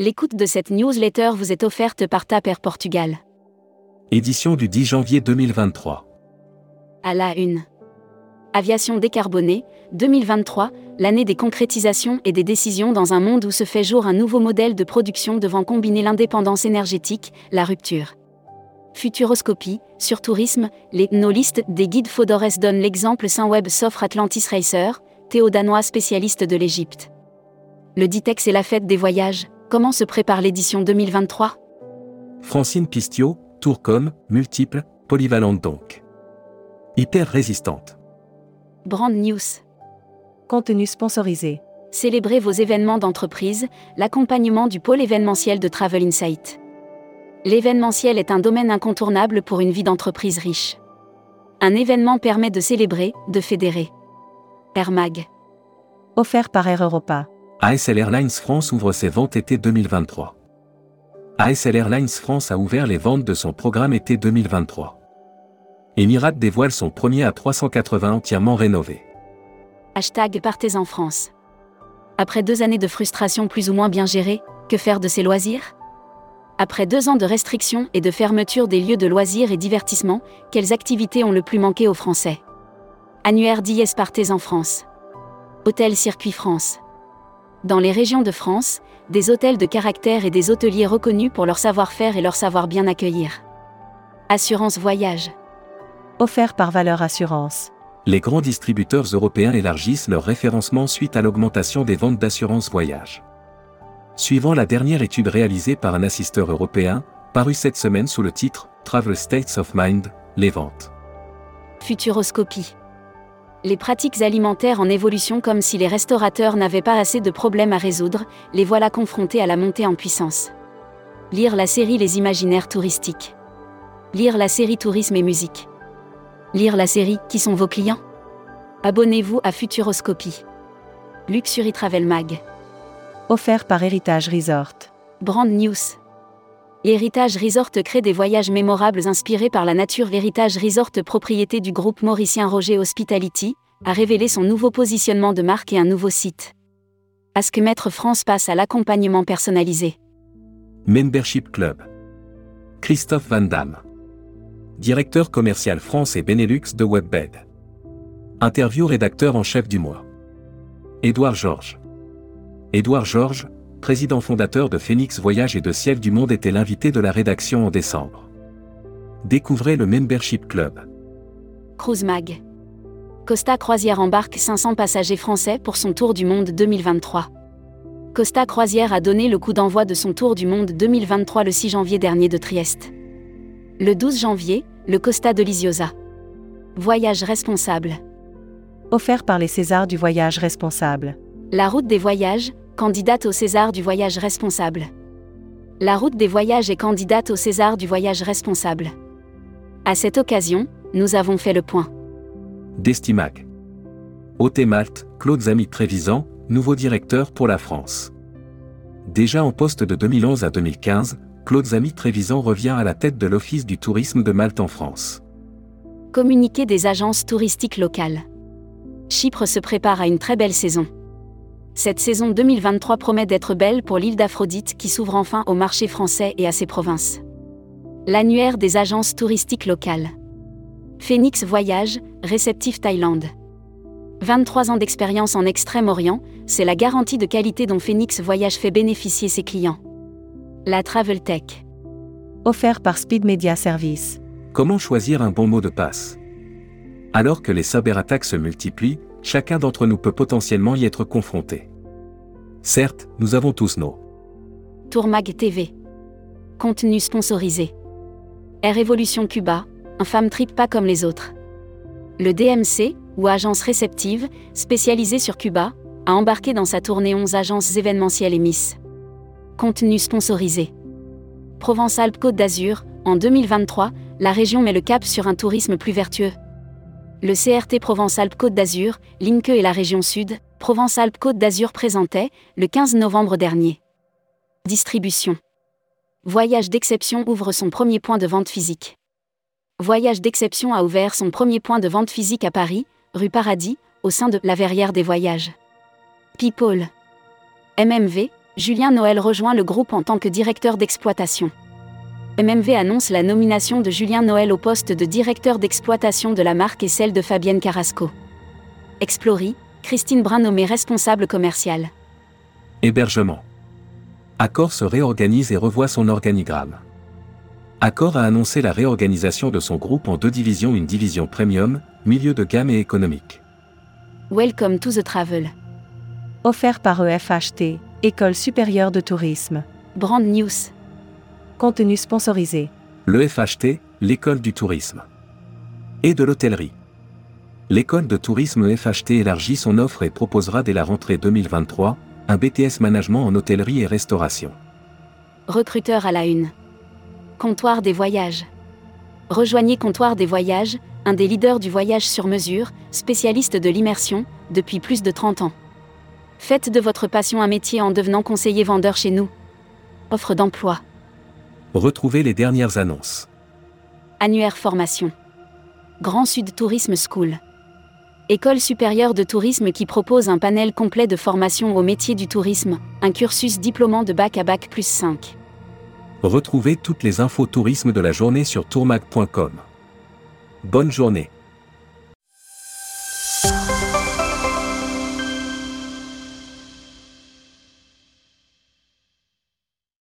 L'écoute de cette newsletter vous est offerte par TAP Portugal. Édition du 10 janvier 2023. À la une. Aviation décarbonée, 2023, l'année des concrétisations et des décisions dans un monde où se fait jour un nouveau modèle de production devant combiner l'indépendance énergétique, la rupture. Futuroscopie, sur tourisme, les nos listes des guides Fodores donnent l'exemple Saint-Web s'offre Atlantis Racer, Théo Danois spécialiste de l'Égypte. Le Ditex et la fête des voyages, comment se prépare l'édition 2023 Francine Pistio, Tourcom, multiple, polyvalente donc. Hyper résistante. Brand News. Contenu sponsorisé. Célébrez vos événements d'entreprise, l'accompagnement du pôle événementiel de Travel Insight. L'événementiel est un domaine incontournable pour une vie d'entreprise riche. Un événement permet de célébrer, de fédérer. Air Mag. Offert par Air Europa. ASL Airlines France ouvre ses ventes été 2023. ASL Airlines France a ouvert les ventes de son programme été 2023. Emirates dévoile son premier à 380 entièrement rénové. Hashtag Partez en France. Après deux années de frustration plus ou moins bien gérées, que faire de ces loisirs? Après deux ans de restrictions et de fermeture des lieux de loisirs et divertissement, quelles activités ont le plus manqué aux Français? Annuaire d'IS Partez en France. Hôtel Circuit France. Dans les régions de France, des hôtels de caractère et des hôteliers reconnus pour leur savoir-faire et leur savoir bien accueillir. Assurance Voyage. Offert par Valeur Assurance. Les grands distributeurs européens élargissent leur référencement suite à l'augmentation des ventes d'assurance voyage. Suivant la dernière étude réalisée par un assisteur européen, parue cette semaine sous le titre Travel States of Mind, les ventes. Futuroscopie. Les pratiques alimentaires en évolution comme si les restaurateurs n'avaient pas assez de problèmes à résoudre, les voilà confrontés à la montée en puissance. Lire la série Les imaginaires touristiques. Lire la série Tourisme et musique. Lire la série Qui sont vos clients? Abonnez-vous à Futuroscopie. Luxury Travel Mag. Offert par Héritage Resort. Brand News. Héritage Resort crée des voyages mémorables inspirés par la nature. Héritage Resort, propriété du groupe mauricien Roger Hospitality, a révélé son nouveau positionnement de marque et un nouveau site. Ask Maître France passe à l'accompagnement personnalisé. Membership Club. Christophe Van Damme. Directeur commercial France et Benelux de Webbed. Interview rédacteur en chef du mois. Édouard Georges. Édouard Georges, président fondateur de Phoenix Voyage et de Ciel du Monde était l'invité de la rédaction en décembre. Découvrez le Membership Club. Cruise Mag. Costa Croisière embarque 500 passagers français pour son Tour du Monde 2023. Costa Croisière a donné le coup d'envoi de son Tour du Monde 2023 le 6 janvier dernier de Trieste. Le 12 janvier, le Costa de Lisiosa. Voyage responsable. Offert par les Césars du voyage responsable. La route des voyages, candidate au César du voyage responsable. La route des voyages est candidate au César du voyage responsable. À cette occasion, nous avons fait le point. Destimac. OT Malte, Claude Zamy Trévisan, nouveau directeur pour la France. Déjà en poste de 2011 à 2015, Claude Zamy Trévisan revient à la tête de l'Office du tourisme de Malte en France. Communiqué des agences touristiques locales. Chypre se prépare à une très belle saison. Cette saison 2023 promet d'être belle pour l'île d'Aphrodite qui s'ouvre enfin au marché français et à ses provinces. L'annuaire des agences touristiques locales. Phoenix Voyage, réceptif Thaïlande. 23 ans d'expérience en Extrême-Orient, c'est la garantie de qualité dont Phoenix Voyage fait bénéficier ses clients. La Travel Tech. Offert par Speed Media Service. Comment choisir un bon mot de passe? Alors que les cyberattaques se multiplient, chacun d'entre nous peut potentiellement y être confronté. Certes, nous avons tous nos Tourmag TV. Contenu sponsorisé. Air Evolution Cuba, un femme trip pas comme les autres. Le DMC, ou agence réceptive, spécialisée sur Cuba, a embarqué dans sa tournée 11 agences événementielles et Miss. Contenu sponsorisé. Provence-Alpes-Côte d'Azur, en 2023, la région met le cap sur un tourisme plus vertueux. Le CRT Provence-Alpes-Côte d'Azur, l'INCE et la région Sud, Provence-Alpes-Côte d'Azur présentait, le 15 novembre dernier. Distribution. Voyage d'exception ouvre son premier point de vente physique. Voyage d'exception a ouvert son premier point de vente physique à Paris, rue Paradis, au sein de la Verrière des Voyages. People. MMV, Julien Noël rejoint le groupe en tant que directeur d'exploitation. MMV annonce la nomination de Julien Noël au poste de directeur d'exploitation de la marque et celle de Fabienne Carrasco. Explory, Christine Brun nommée responsable commerciale. Hébergement. Accor se réorganise et revoit son organigramme. Accor a annoncé la réorganisation de son groupe en deux divisions, une division premium, milieu de gamme et économique. Welcome to the travel. Offert par EFHT, École supérieure de tourisme. Brand News. Contenu sponsorisé. Le FHT, l'école du tourisme. Et de l'hôtellerie. L'école de tourisme FHT élargit son offre et proposera dès la rentrée 2023 un BTS management en hôtellerie et restauration. Recruteur à la une. Comptoir des voyages. Rejoignez Comptoir des voyages, un des leaders du voyage sur mesure, spécialiste de l'immersion, depuis plus de 30 ans. Faites de votre passion un métier en devenant conseiller vendeur chez nous. Offre d'emploi. Retrouvez les dernières annonces. Annuaire formation. Grand Sud Tourisme School. École supérieure de tourisme qui propose un panel complet de formation au métier du tourisme, un cursus diplômant de bac à bac plus 5. Retrouvez toutes les infos tourisme de la journée sur tourmag.com. Bonne journée.